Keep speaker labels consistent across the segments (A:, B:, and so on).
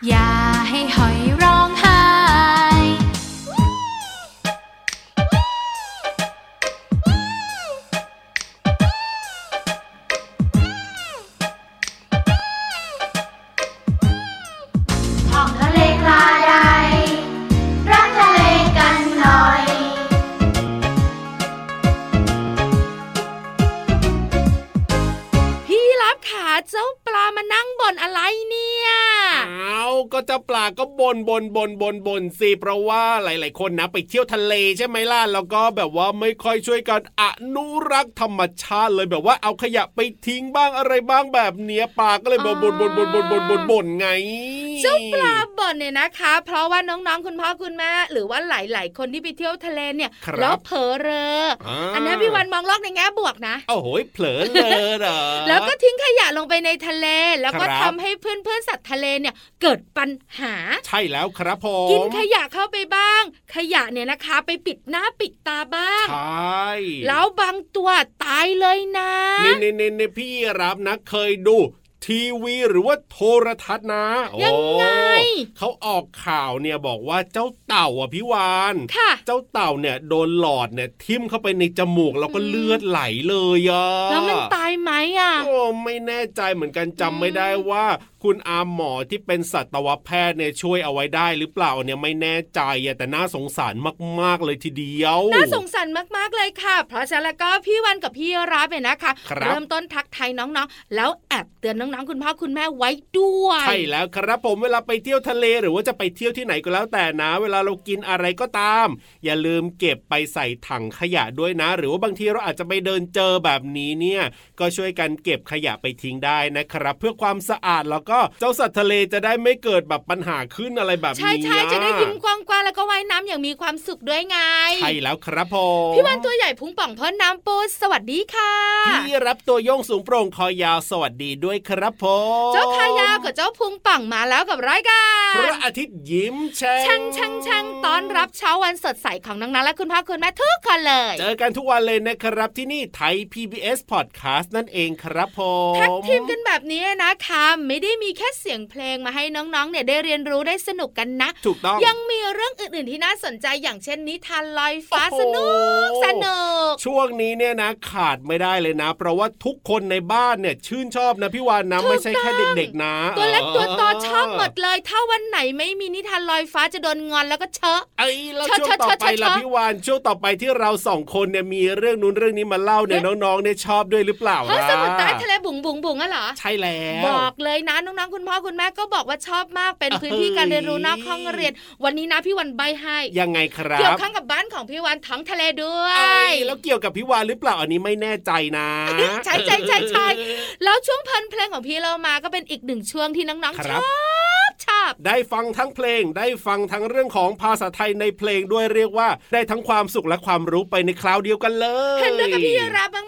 A: Yeah.
B: one บนบนบนสิเพราะว่าหลาย ๆ คนนะ ไปเที่ยวทะเลใช่ไหมล่ะแล้วก็แบบว่าไม่ค่อยช่วยกันอนุรักษ์ธรรมชาติเลยแบบว่าเอาขยะไปทิ้งบ้างอะไรบ้างแบบเนี้ยปลาก็เลยบ่นบ่นบ่นบ่นบ่นบ่นบ่นบ่นไง
C: เจ้าปลาบ่นเนี่ยนะคะ เพราะว่าน้องๆคุณพ่อคุณแม่หรือว่าหลาย ๆ คนที่ไปเที่ยวทะเลเนี่ยแล้วเผลอเรออันนี้พี่วันมองโลกในแง่บวกนะ
B: โอ้โหเผลอเลยเหรอแล้
C: วก็ทิ้งขยะลงไปในทะเล แล้วก็ทำให้เพื่อนๆสัตว์ทะเลเนี่ยเกิดปัญหา
B: ใช่แล้วครับผม
C: กินขยะเข้าไปบ้าง ขยะเนี่ยนะคะ ไปปิดหน้าปิดตาบ้าง
B: ใช่
C: แล้วบางตัวตายเลยนะ
B: นี่นี่นี่พี่รับนะเคยดูทีวีหรือว่าโทรทัศน์นะ
C: ยังไง
B: เขาออกข่าวเนี่ยบอกว่าเจ้าเต่าอะพี่วาน
C: ค่ะ
B: เจ้าเต่าเนี่ยโดนหลอดเนี่ยทิ่มเข้าไปในจมูกแล้วก็เลือดไหลเลยอะแล้
C: วมันตายไหมอะ
B: โอ้ไม่แน่ใจเหมือนกันจำไม่ได้ว่าคุณอาหมอที่เป็นสัตวแพทย์เนี่ยช่วยเอาไว้ได้หรือเปล่าเนี่ยไม่แน่ใจแต่น่าสงสารมากๆเลยทีเดียว
C: น่าสงสารมากๆเลยค่ะ เพราะฉะนั้นแล้วก็พี่วันกับพี่รับเนี่ยนะคะเริ่มต้นทักทายน้องๆ แล้วแอบเตือนน้องๆ คุณพ่อคุณแม่ไว้ด้วย
B: ใช่แล้วครับผมเวลาไปเที่ยวทะเลหรือว่าจะไปเที่ยวที่ไหนก็แล้วแต่นะ เวลาเรากินอะไรก็ตาม อย่าลืมเก็บไปใส่ถังขยะด้วยนะ หรือว่าบางทีเราอาจจะไปเดินเจอแบบนี้เนี่ยก็ช่วยกันเก็บขยะไปทิ้งได้นะครับ เพื่อความสะอาดแล้วก็เจ้าสัตว์ทะเลจะได้ไม่เกิดแบบปัญหาขึ้นอะไรแบบนี้
C: ใช่ใช่จะได้ยิ้มกว้างๆแล้วก็ว่ายน้ำอย่างมีความสุขด้วยไง
B: ใช่แล้วครับผม
C: พี่วันตัวใหญ่พุงป่องพ่นน้ำปูสวัสดีค่ะ
B: พี่รับตัวโยงสูงโปร่งคอยาวสวัสดีด้วยครับผม
C: เจ้าทายาวกับเจ้าพุงป่องมาแล้วกับรายการ
B: พระอาทิตย์ยิ้มแฉ่ง
C: ช่างช่างช่างต้อนรับเช้าวันสดใสของน้องๆและคุณพ่อคุณแม่ทุกคนเลย
B: เจอกันทุกวันเลยนะครับที่นี่ไทย PBS Podcast นั่นเองครับผม
C: แท็กทีมกันแบบนี้นะคะ ไม่ได้มีแค่เสียงเพลงมาให้น้องๆเนี่ยได้เรียนรู้ได้สนุกกันนะ
B: ถูกต้อง
C: ยังมี เรื่องอื่นๆที่น่าสนใจอย่างเช่นนิทานลอยฟ้า
B: โอ้
C: ส
B: โห
C: นุกสนุก
B: ช่วงนี้เนี่ยนะขาดไม่ได้เลยนะ เพราะว่าทุกคนในบ้านเนี่ยชื่นชอบนะพี่วานนะ
C: ถูก
B: ไม่ใช่แค่
C: ต้อง
B: เด็กๆนะ
C: ตัวเล็กตัวโต
B: เช
C: อบหมดเลย ถ้าวันไหนไม่มีนิทานลอยฟ้าจะโดนงอนแล้วก็เชอะ
B: ไอ้แล้ว
C: เชิด
B: ช่วงต่อไป
C: เชิดเชิด
B: ล่ะ
C: เชิด
B: พี่วานช่วงต่อไปที่เราสองคนเนี่ยมีเรื่องนู้นเรื่องนี้มาเล่าเนี่ยน้องๆเนี่ยชอบด้วยหรือเปล่า
C: เพราะ
B: ล่ะ
C: สมุทรใต้ทะเลบุ๋งบุ๋งบุ๋งอะเหรอ
B: ใช่แล้ว
C: บอกเลยนะน้องๆคุณพ่อคุณแม่ก็บอกว่าชอบมากเป็นพื้นที่การเรียนรู้นอกห้องเรียน วันนี้นะพี่วันใบให้
B: ยังไงครั
C: เกี่ยว
B: บ
C: ข้องกับบ้านของพี่วันท้องทะเลด้วย
B: เอ้ยแล้วเกี่ยวกับพี่วานหรือเปล่าอันนี้ไม่แน่ใจนะ
C: ใช่ใช่ใช่ใช่แล้วช่วงเพลินเพลงของพี่เรามาก็เป็นอีกหนึ่งช่วงที่น้อง
B: ค
C: ๆช
B: รับ
C: อบชอบ
B: ได้ฟังทั้งเพลงได้ฟังทั้งเรื่องของภาษาไทยในเพลงด้วยเรียกว่า ได้ทั้งความสุขและความรู้ไปในคราวเดียวกันเลย
C: เห็นด้วยกับพี่รับมาก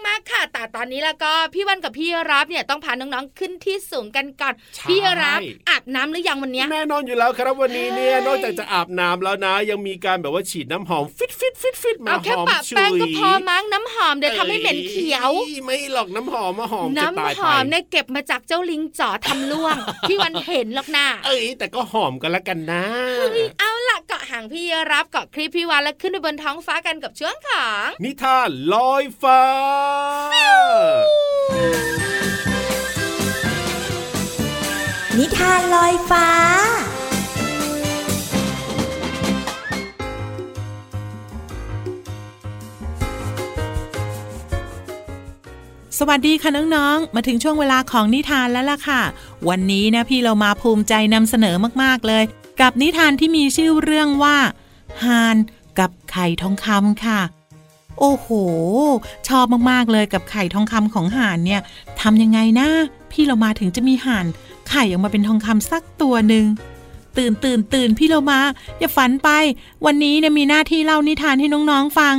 C: ๆค่ะ แต่ตอนนี้แล้วก็พี่วันกับพี่รับเนี่ยต้องพาน้องๆขึ้นที่สูงกันก่อน
B: ใช่
C: พี่รับอาบน้ำหรือยังวันเนี้ย
B: แน่นอนอยู่แล้วครับวันนี้เนี่ย
C: เฮ้ย
B: นอกจากจะอาบน้ำแล้วนะ ยังมีการแบบว่าฉีดน้ำหอมฟิตฟิตฟิตฟิตมา
C: เอา
B: ห
C: แค่
B: อม
C: ปะ
B: ฉุ
C: แป้ง
B: ย
C: ก็พอมั้งน้ำหอมเดี๋ยวทำให้เหม็นเขียว
B: อ้ไม่หรอกน้ำหอมมาหอมจะ
C: น้ำ
B: ตาย
C: ห
B: ไป
C: อมเนี่ยเก็บมาจากเจ้าลิงจ๋อทำล่วงพี่วันเห็นหรอกนะ
B: เอ้ยแต่ก็หอมกันละกันนะ
C: เฮ้ยเอาล่ะเกาะหางพี่รับเกาะคลิปพี่วันแล้วขึ้นไปบนท้องฟ้ากันกับช่วงของ
B: นิทานลอยฟ้า
D: นิทานลอยฟ้า
E: สวัสดีค่ะน้องๆ มาถึงช่วงเวลาของนิทานแล้วล่ะค่ะ วันนี้นะพี่เรามาภูมิใจนำเสนอมากๆเลย กับนิทานที่มีชื่อเรื่องว่า ฮานกับไข่ทองคำค่ะ โอ้โห ชอบมากๆเลยกับไข่ทองคำของห่านเนี่ยทำยังไงนะ พี่เรามาถึงจะมีห่าน ไข่ออกมาเป็นทองคำสักตัวหนึ่งตื่นตื่นตื่นพี่เรามา อย่าฝันไป วันนี้เนี่ยมีหน้าที่เล่านิทานให้น้องๆฟัง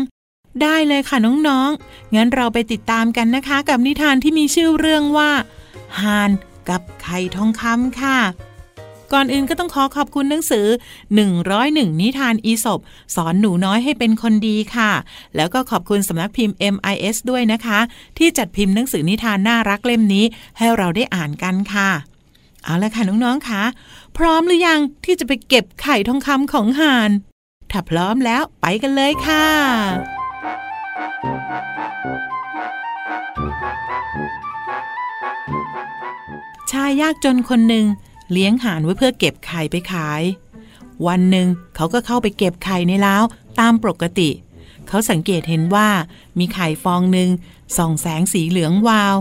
E: ได้เลยค่ะน้องๆงั้นเราไปติดตามกันนะคะ กับนิทานที่มีชื่อเรื่องว่าฮานกับไข่ทองคำค่ะ ก่อนอื่นก็ต้องขอขอบคุณหนังสือ 101 นิทานอีสบสอนหนูน้อยให้เป็นคนดีค่ะ แล้วก็ขอบคุณสำนักพิมพ์ MIS ด้วยนะคะ ที่จัดพิมพ์หนังสือนิทานน่ารักเล่มนี้ ให้เราได้อ่านกันค่ะ เอาละค่ะน้องๆค่ะพร้อมหรือยังที่จะไปเก็บไข่ทองคำของห่านถ้าพร้อมแล้วไปกันเลยค่ะชายยากจนคนหนึ่ง เลี้ยงห่านไว้เพื่อเก็บไข่ไปขาย วันหนึ่งเขาก็เข้าไปเก็บไข่ในล้าวตามปกติ เขาสังเกตเห็นว่ามีไข่ฟองหนึ่งส่องแสงสีเหลืองวาว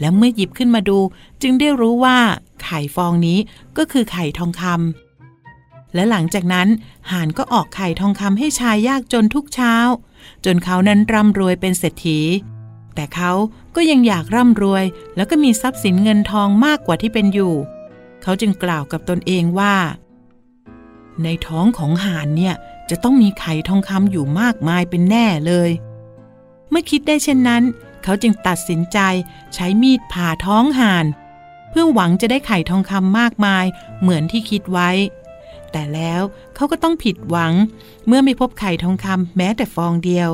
E: และเมื่อหยิบขึ้นมาดู จึงได้รู้ว่าไข่ฟองนี้ก็คือไข่ทองคำและหลังจากนั้นห่านก็ออกไข่ทองคำให้ชายยากจนทุกเช้า จนเขานั้นร่ำรวยเป็นเศรษฐีแต่เขาก็ยังอยากร่ำรวย แล้วก็มีทรัพย์สินเงินทองมากกว่าที่เป็นอยู่ เขาจึงกล่าวกับตนเองว่า ในท้องของห่านเนี่ยจะต้องมีไข่ทองคำอยู่มากมายเป็นแน่เลย เมื่อคิดได้เช่นนั้น เขาจึงตัดสินใจใช้มีดผ่าท้องห่าน เพื่อหวังจะได้ไข่ทองคำมากมายเหมือนที่คิดไว้ แต่แล้วเขาก็ต้องผิดหวัง เมื่อไม่พบไข่ทองคำแม้แต่ฟองเดียว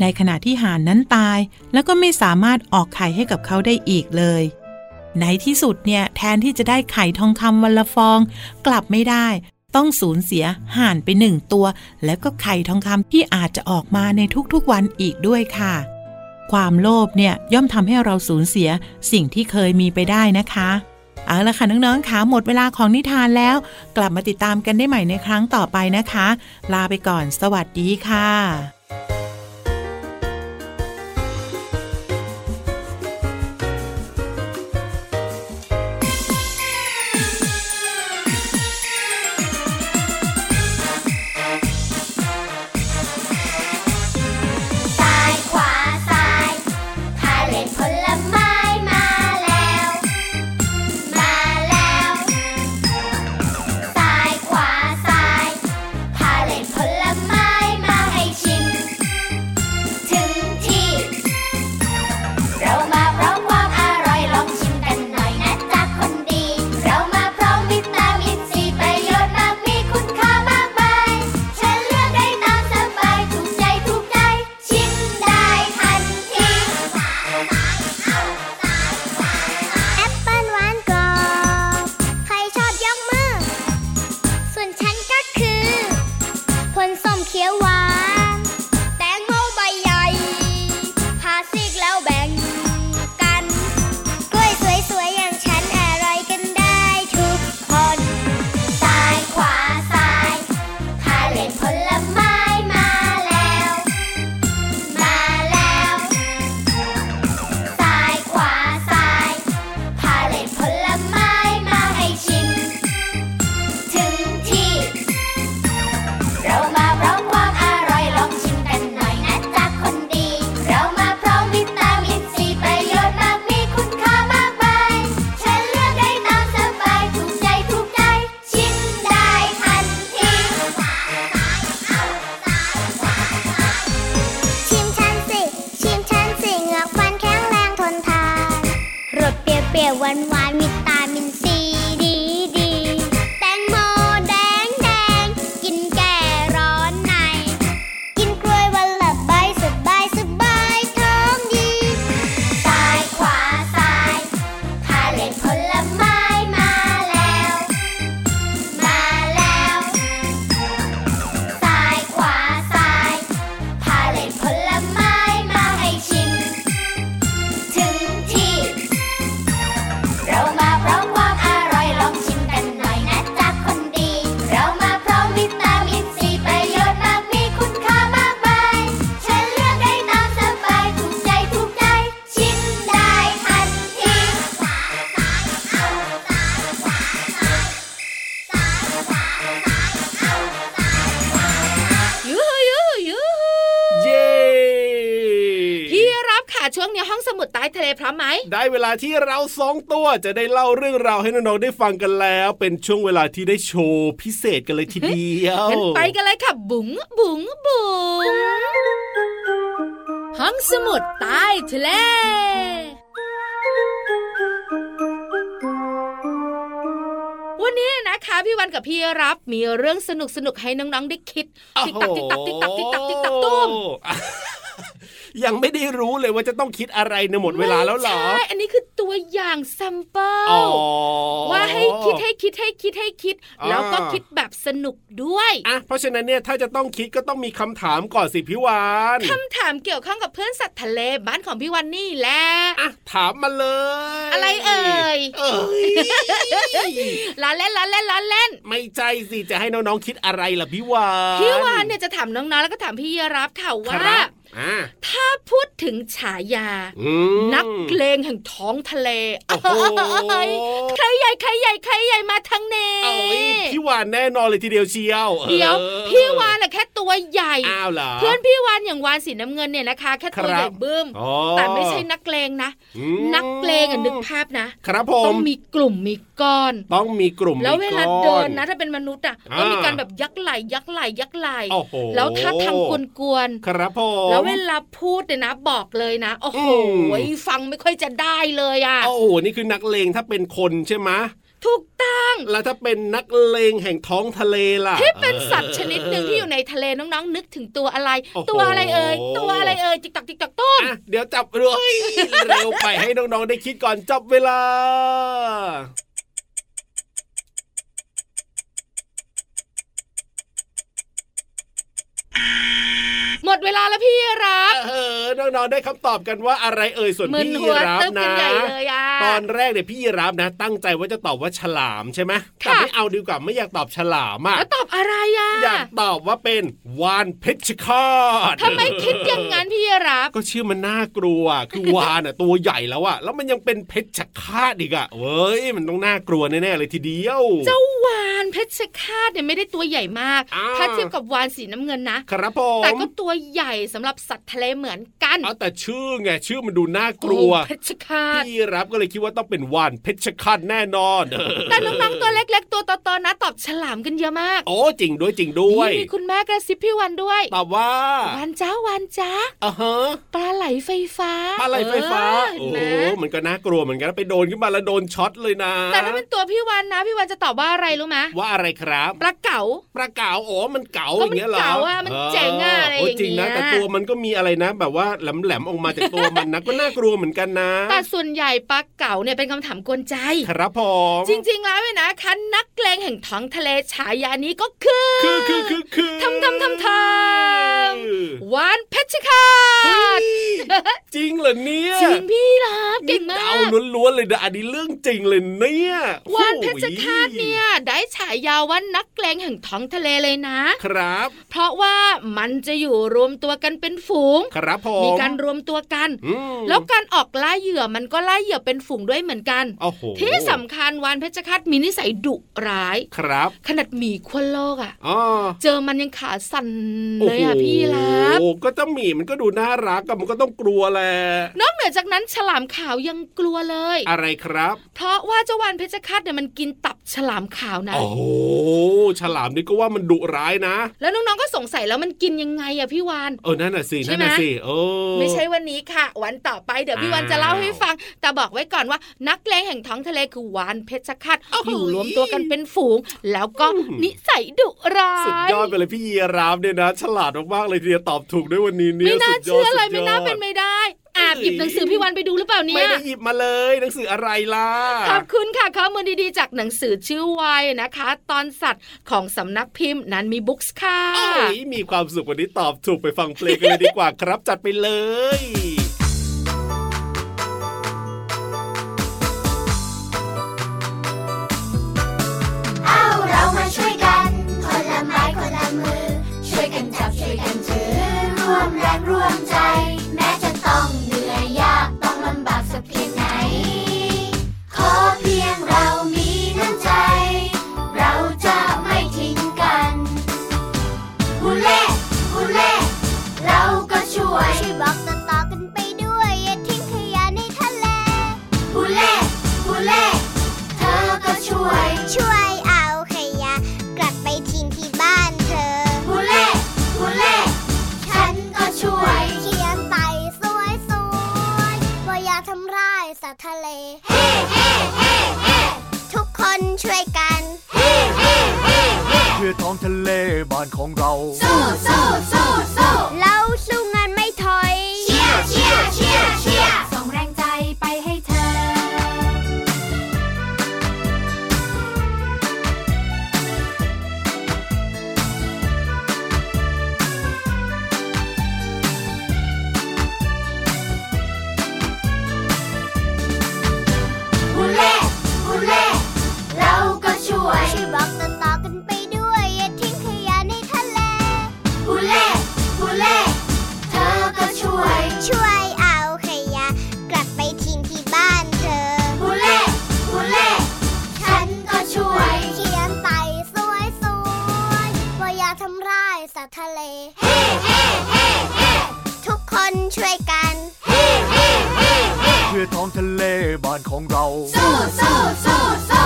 E: ในขณะที่ห่านนั้นตายแล้วก็ไม่สามารถออกไข่ให้กับเขาได้อีกเลย ในที่สุดเนี่ยแทนที่จะได้ไข่ทองคำวันละฟอง กลับไม่ได้ ต้องสูญเสียห่านไปหนึ่งตัว แล้วก็ไข่ทองคำที่อาจจะออกมาในทุกๆวันอีกด้วยค่ะ ความโลภเนี่ยย่อมทำให้เราสูญเสียสิ่งที่เคยมีไปได้นะคะเอาละค่ะน้องๆค่ะหมดเวลาของนิทานแล้ว กลับมาติดตามกันได้ใหม่ในครั้งต่อไปนะคะ ลาไปก่อน สวัสดีค่ะ
C: งนี้ห้องสมุดใต้ทะเลพร้อมไหม
B: ได้เวลาที่เราสองตัวจะได้เล่าเรื่องราวให้น้องๆได้ฟังกันแล้ว เป็นช่วงเวลาที่ได้โชว์พิเศษกันเลยทีเดียว
C: งั้นไปกันเลยค่ะบุ๋งบุ๋งบุ๋งห้องสมุดใต้ทะเลวันนี้นะคะพี่วันกับพี่รับมีเรื่องสนุกสนุกๆให้น้องๆได้คิด ติ๊กตักติ๊กตักติ๊กตักติ๊กตักติ๊กตักตุ้ม
B: ยังไม่ได้รู้เลยว่าจะต้องคิดอะไรในหมดเวลาแล้วเหรอ
C: ไม่ใช่อันนี้คือตัวอย่างแซมเปิล
B: อ๋อ
C: ว่าให้คิดให้คิดให้คิดให้คิด
B: อ่า
C: แล้วก็คิดแบบสนุกด้วย
B: อะเพราะฉะนั้นเนี่ยถ้าจะต้องคิดก็ต้องมีคำถามก่อนสิพี่วาน
C: คำถามเกี่ยวข้องกับเพื่อนสัตว์ทะเลบ้านของพี่วันนี่แหละ
B: อะถามมาเลย
C: อะไรเอ่ย
B: เอ้ย
C: ล้อเล่นล้อเล่นล้อเล่น
B: ไม่ใจสิจะให้น้องๆคิดอะไรล่ะพี่วาน
C: พี่วานเนี่ยจะถามน้องๆแล้วก็ถามพี่รับค่ะ
B: ค
C: ว่า
B: รับอะ
C: ถ้าพูดถึงฉายา
B: อืม
C: นักเลงแห่งท้องทะเล
B: โอ้โห
C: เอ้ยใครใหญ่ใครใหญ่ใครใหญ่มาทางเน
B: เอ้ยพี่วานแน่นอนเลยทีเดียวเชียว
C: เดี๋ยว
B: ออ
C: พี่วานน่ะแค่ตัวใหญ่
B: อ้าวเหรอ
C: เพื่อนพี่วานอย่างวานสีน้ำเงินเนี่ยนะคะแค่ตัว
B: ครับ
C: ใหญ่บึ้ม
B: อ๋อ
C: แต่ไม่ใช่นักเลงนะ
B: อืม
C: นักเลงอะนึกภาพนะ
B: ครับผ
C: ต้อ
B: ม
C: งมีกลุ่มมีก้อน
B: ต้องมีกลุ่ม
C: แล้ว
B: มี
C: เวลา
B: ก้อ
C: เดินนะถ้าเป็นมนุษย์อะ
B: อ่า
C: ต้องมีการแบบยักไหลยักไหลยักไหล
B: โอ้โห
C: แล้วท่าทางกวน
B: ครับผม
C: ๆแล้วเวลาพูดเนี่ยนะบอกเลยนะ โอ้โห
B: อืม
C: ฟังไม่ค่อยจะได้เลยอะ
B: โอ้โหนี่คือนักเลงถ้าเป็นคนใช่ไหม
C: ถูกต้อง
B: แล้วถ้าเป็นนักเลงแห่งท้องทะเลล่ะ
C: ที่เป็นสัตว์ชนิดหนึ่งที่อยู่ในทะเลน้องๆ นึกถึงตัวอะไร
B: โอ้โห
C: ตัวอะไรเอ่ยตัวอะไรเอ่ยจิกตักจิกตักต้ม
B: อะเดี๋ยวจับเลยเร็วไปให้น้องๆได้คิดก่อนจับเวลา
C: หมดเวลาแล้วพี่รับ
B: เออน้องๆได้คำตอบกันว่าอะไรเอ่ยส่วน
C: มึน
B: พี่
C: หัว
B: รับ
C: ตึ๊บกั
B: นะ
C: นใหญ่เลยอะ
B: ตอนแรกเนี่ยพี่รับนะ ตั้งใจว่าจะตอบว่าฉลามใช่ไหมแต่
C: ค่ะ
B: ไม่เอาดีกว่าไม่อยากตอบฉลามอะ
C: แล้วตอบอะไรอะ
B: อยากตอบว่าเป็นวานเพชรฆาต
C: ทำไมคิดอย่างนั้นพี่รับ
B: ก็ชื่อมันน่ากลัวคือวานอะตัวใหญ่แล้วอะแล้วมันยังเป็นเพชรฆาตอีกอะเว้ยมันต้องน่ากลัวแน่ๆเลยทีเดียว
C: เจ้าวานเพชรฆาตเนี่ยไม่ได้ตัวใหญ่มาก
B: อ่า
C: ถ้าเทียบกับวานสีน้ำเงินนะ
B: ครับผม
C: แต่ก็ตัวใหญ่สำหรับสัตว์ทะเลเหมือนกัน
B: เอาแต่ชื่อไงชื่อมันดูน่ากลัว
C: โอ้เพชรฆาต
B: พี่รับก็เลยคิดว่าต้องเป็นวานเพชรฆาตแน่นอน
C: แต่น้องๆตัวเล็กๆ ตัวโตๆนะตอบฉลามกันเยอะมาก
B: โอ้จริงด้วยจริงด้วย
C: นี่มีคุณแม่กระซิบพี่วันด้วย
B: ตอบว่า
C: วันจ้าวันจ้า
B: อ่าฮะ
C: ปลาไหลไฟฟ้า
B: ปลาไหลไฟฟ้า
C: เอ
B: โอ้
C: อเห็นไหม
B: มันก็น่ากลัวเหมือนกันไปโดนขึ้นมาแล้วโดนช็อตเลยนะ
C: แต่ถ้าเป็นตัวพี่วันนะพี่วันจะตอบว่าอะไรรู้ไหม
B: ว่าอะไรครับ
C: ปลาเก๋า
B: ปลาเก๋าโอ้มันเก๋า
C: ก็
B: อย่างเงี้ยเหรอ
C: มันเก๋าอะมันเจ๋งอะอะไร
B: โอ
C: ย่างเงี้ย
B: จริงนะ แต่ตัวมันก็มีอะไรนะ แบบว่าแหลมๆออกมาจากตัวมันนะก็น่ากลัวเหมือนกันนะ
C: แต่ส่วนใหญ่ปลาเก๋าเนี่ยเป็นคำถามกวนใจ
B: ครับผม
C: จริง ๆ แล้วเนี่ยนะคันนักเกรงแห่งท้องทะเลฉายานี้ก็คือ
B: คือคือคือคือ
C: ทำทำทำทำวานเพชรฆา
B: เฮ้
C: ต
B: ยจริงเหรอเนี่ย
C: จริงพี่รับเก่งมา
B: นี่เอา
C: ก
B: ล้วนๆเลยนะอันนี้เรื่องจริงเลยเนี่ย
C: วานเพชรฆาตเนี่ยได้ฉายาว่านักเกรงแห่งท้องทะเลเลยนะ
B: ครับ
C: เพราะว่ามันจะอยู่รวมตัวกันเป็นฝูง
B: ครับผม
C: มีการรวมตัวกัน
B: อืม
C: แล้วการออกล่าเหยื่อมันก็ล่าเหยื่อเป็นฝูงด้วยเหมือนกัน
B: โอ้โห
C: ที่สำคัญวานเพชรฆาตมีนิสัยดุร้าย
B: ครับ
C: ขนาดหมีขั้วโลกอะ่ะ
B: อ๋อ
C: เจอมันยังขาสั่นเลยอะ่ะพี่รับ
B: โอ้โหก็เจ้าหมีมันก็ดูน่ารักอะมันก็ต้องกลัวแหละ
C: นอกเหนือจากนั้นฉลามขาวยังกลัวเลย
B: อะไรครับ
C: เพราะว่าเจ้าวานเพชรฆาตเนี่ยมันกินตับฉลามขาวนะ
B: โอ้โหฉลามนี่ก็ว่ามันดุร้ายนะ
C: แล้วน้องๆก็สงสัยแล้วมันกินยังไงอะพี่วาน
B: เออนั่นน่ะสิ
C: ใช่
B: นั่น
C: ไหม
B: น่ะสิเออ
C: ไม่ใช่วันนี้ค่ะ วันต่อไปเดี๋ยวพี่วันจะเล่าให้ฟัง แต่บอกไว้ก่อนว่านักเลงแห่งท้องทะเลคือวานเพชรฆาตอยู่รวมตัวกันเป็นฝูง แล้วก็นิสัยดุร้าย
B: สุดยอดไปเลยพี่ยีรามเนี่ยนะ ฉลาดมากๆเลยทีเดียวตอบถูกด้วยวันนี้เนี่ย
C: ไม่น่า
B: สุดย
C: เชื่อเลย
B: สุด
C: ไม่น่าเป็นไม่ได้แอ บหยิบหนังสือพี่วันไปดูหรือเปล่าเนี่
B: ไม่
C: ย
B: ได้หยิบมาเลยหนังสืออะไรล่ะ
C: ขอบคุณค่ะข้อมูลดีๆจากหนังสือชื่อวัยนะคะ ตอนสัตว์ของสำนักพิมพ์นั้นมีบุ๊กส์ค่ะ
B: โอ้ยมีความสุขวันนี้ตอบถูกไปฟังเพลงกันเลยดีกว่าครับจัดไปเลย
F: ท้อ
G: งทะเลบ้านของเรา
F: สู้สู้สู้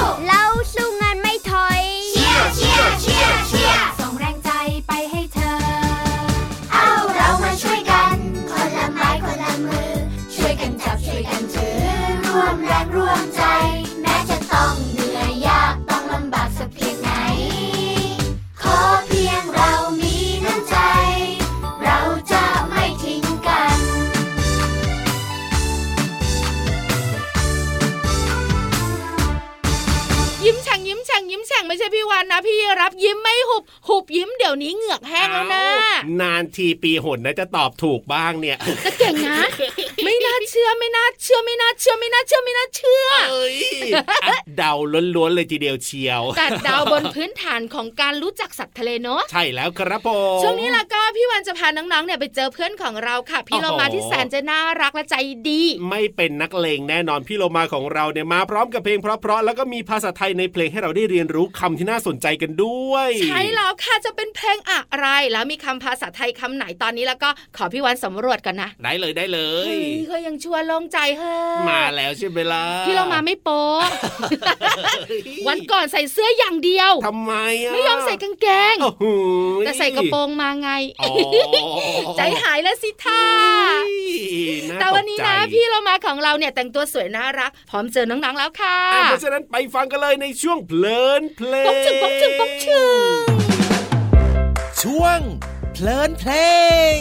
F: วันนะ
G: พี่รั
F: บยิ้มไม่
C: หุบ หุบยิ้มเดี๋ยวนี้เหงือกแห้งแล้วนะ
B: นานทีปีหนนะจะตอบถูกบ้างเนี่ย
C: แต่เก่งนะ ไม่น่าเชื่อไม่น่าเชื่อไม่น่าเชื่อไม่น่าเชื่อไม่น่าเชื่อ
B: เอ้ยอะเดาล้วนๆเลยทีเดียวเชียว
C: แต่เดาวบนพื้นฐานของการรู้จักสัตว์ทะเลเนาะ
B: ใช่แล้วครับผม
C: ช่วงนี้ล่ะก็พี่วันจะพาน้องๆเนี่ยไปเจอเพื่อนของเราค่ะ พี่
B: โอ้
C: เรา
B: โห
C: มาที่แสนจะน่ารักและใจดี
B: ไม่เป็นนักเลงแน่นอนพี่โลมาของเราเนี่ยมาพร้อมกับเพลงเพราะๆแล้วก็มีภาษาไทยในเพลงให้เราได้เรียนรู้คำที่น่าสนใจกันด้วย
C: ใช่แล้วค่ะจะเป็นเพลงอะไร แล้วมีคำภาษาไทยคำไหนตอนนี้แล้วก็ขอพี่วันสำรวจกันนะ
B: ได้เลยได้เลย
C: เฮ้ยเขายังชวนลงใจเฮ้ย
B: มาแล้วใช่ไหมล่ะ
C: พี่เรามาไม่โป๊ะวันก่อนใส่เสื้ออย่างเดียว
B: ทำไมอะ
C: ไม่ยอมใส่กางเกง
B: โอ้โห
C: แต่ใส่กระโปรงมาไง
B: อ๋อ
C: ใจหายแล้วสิท่า
B: เฮ้ยา
C: แต่วันนี้นะ
B: ตกใจ
C: พี่เรามาของเราเนี่ยแต่งตัวสวยน่ารัก พร้อมเจอน้องๆแล้วค่ะ
B: อะเพราะฉะนั้นไปฟังกันเลยในช่วงเพลินเพลง
C: ป๊อกชึงป้องชึงป้องชึง
A: ช่วงเพลินเพลง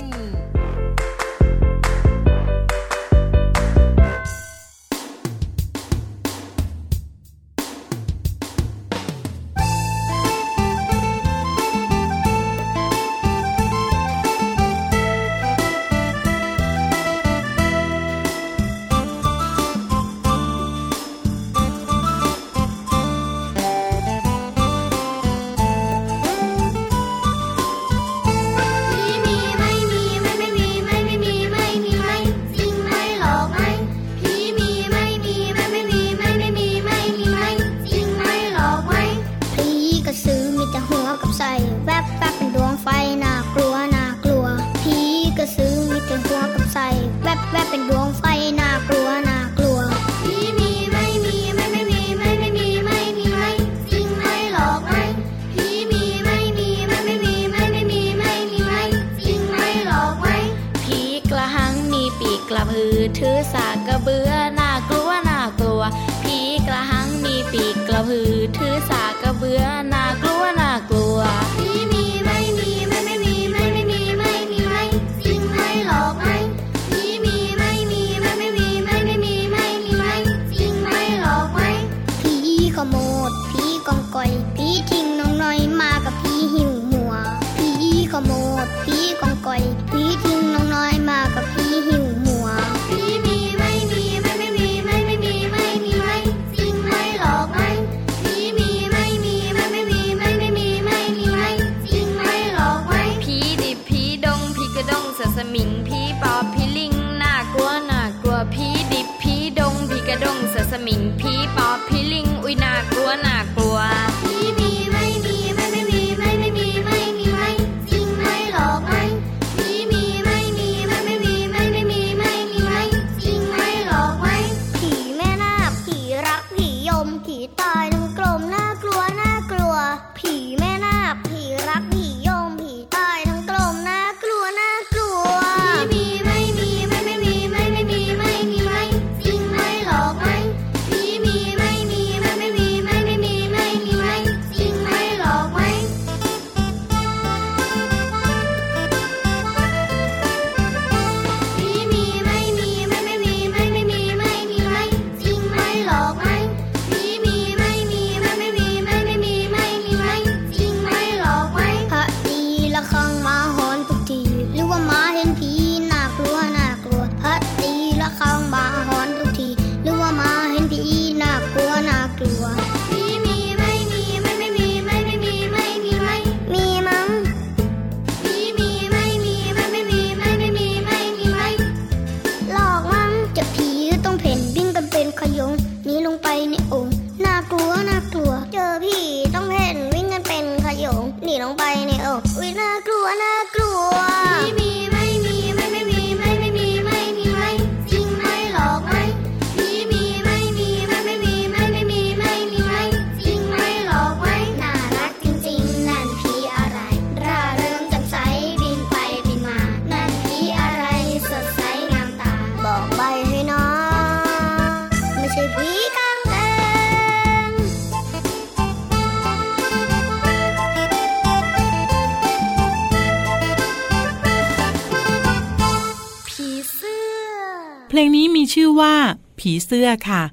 F: ผีเสื้อ
E: ค่ะ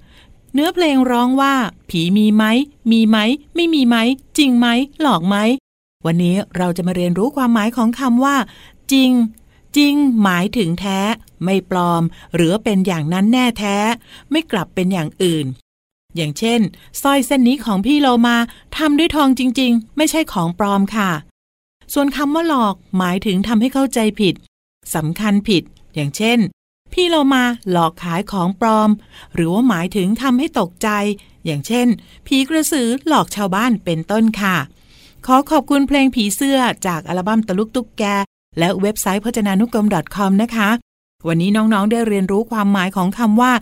E: เนื้อเพลงร้องว่า ผีมีไหม มีไหม ไม่มีไหม จริงไหม หลอกไหม วันนี้เราจะมาเรียนรู้ความหมายของคำว่า จริง จริง หมายถึงแท้ ไม่ปลอม หรือเป็นอย่างนั้นแน่แท้ ไม่กลับเป็นอย่างอื่น อย่างเช่นสร้อยเส้นนี้ของพี่โลมาทำด้วยทองจริง ๆ ไม่ใช่ของปลอมค่ะ ส่วนคำว่าหลอก หมายถึงทำให้เข้าใจผิดสำคัญผิด อย่างเช่น พี่โลมาหลอกขายของปลอม หรือว่าหมายถึงทำให้ตกใจ อย่างเช่น ผีกระสือหลอกชาวบ้านเป็นต้นค่ะ ขอขอบคุณเพลงผีเสื้อจากอัลบั้มตะลุกตุกแก และเว็บไซต์พจนานุกรม .com นะคะ วันนี้น้องๆได้เรียนรู้ความหมายของคำว่า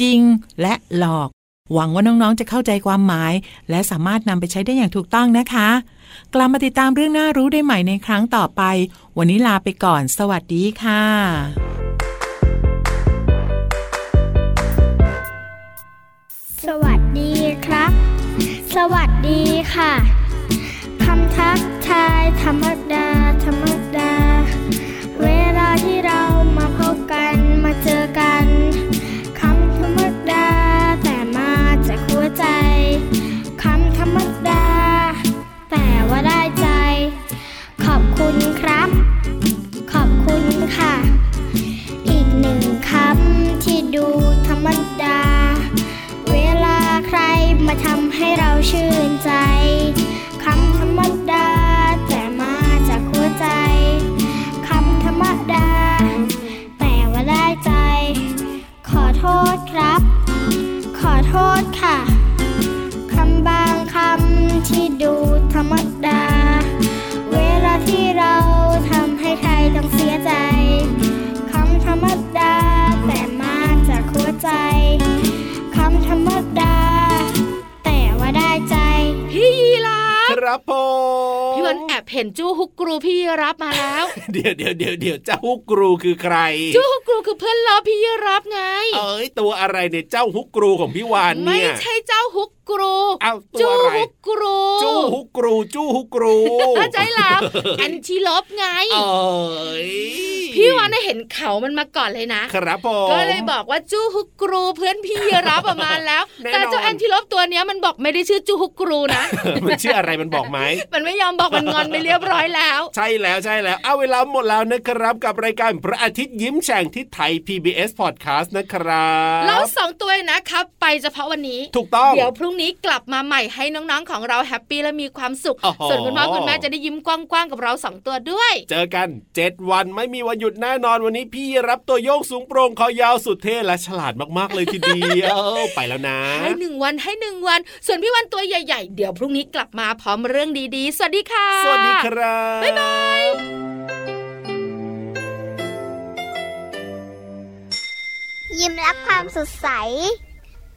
E: จริง และหลอก หวังว่าน้องๆจะเข้าใจความหมาย และสามารถนำไปใช้ได้อย่างถูกต้องนะคะ กลับมาติดตามเรื่องน่ารู้ได้ใหม่ในครั้งต่อไป วันนี้ลาไปก่อน สวัสดีค่ะ
H: สวัสดีค่ะคำทักทายธรรมดา ธรรมดา เวลาที่เรามาพบกันมาเจอกันคำธรรมดา แต่มาจากหัวใจคำธรรมดา แต่ว่าได้ใจ ขอบคุณครับ ขอบคุณค่ะ อีกหนึ่งคำที่ดูธรรมดา มาทำให้เราชื่นใจคำธรรมดา แต่มาจากหัวใจคำธรรมดา แต่ว่าได้ใจ ขอโทษครับ ขอโทษค่ะ
C: เห็นจู้ฮุกกรูพี่ยีรับมาแล้ว
B: เดี๋ยวเดี๋ยวเดี๋ยวเดี๋ยวเจ้าฮุกกรูคือใคร
C: จู้ฮุกกรูคือเพื่อนล้อพี่ยีรับไง
B: เอ้ยตัวอะไรเนี่ยเจ้าฮุกกรูของพี่วาน
C: ไม่
B: เนี่ย
C: ใช่เจ้าฮุกกรู
B: เอ้าตัว
C: จู้
B: อะไร
C: ฮุกกรู
B: จู้ฮุกกรูจู้ฮุกกรู
C: ใช่แล้วแอนชิลบไง
B: เอ้ย
C: พี่วันน่ะเห็นเขามันมาก่อนเลยนะ
B: ครับผม
C: ก็เลยบอกว่าจู้ฮุกกรูเพื่อนพี่ยีรับออกมาแล้ว
B: แน่นอน
C: แต่เจ้าแอนทิลบตัวเนี้ยมันบอกไม่ได้ชื่อจู้ฮุกกรูนะ
B: มันชื่ออะไรมันบอกไหม
C: มันไม่ยอมบอกมันงอนไปเรียบร้อยแล้ว
B: ใช่แล้วใช่แล้ว เอาเวลาหมดแล้วนะครับกับรายการพระอาทิตย์ยิ้มแฉ่งที่ไทย PBS Podcast นะครับ
C: เราสองตัวนะครับไปเฉพาะวันนี้
B: ถูกต้อง
C: เดี๋ยวพรุ่งนี้กลับมาใหม่ให้น้องๆของเราแฮปปี้และมีความสุข
B: โอ้โห
C: ส่วนคุณพ่อคุณแม่จะได้ยิ้มกว้างๆกับเราสองตัวด้วย
B: เจอกัน 7 วันไม่มีวันหยุดแน่นอนวันนี้พี่รับตัวโยกสูงโปร่งคอยาวสุดเท่และฉลาดมากๆเลยทีเดียวไปแล้วนะ
C: ให้หนึ่งวันให้หนึ่งวัน ส่วนพี่วันตัวใหญ่ ๆ เดี๋ยวพรุ่งนี้กลับมาพร้อมเรื่องดีๆ สวัสดีค่ะ
B: สวัสดีครับ
C: บ๊ายบาย
F: ยิ้มรับความสดใส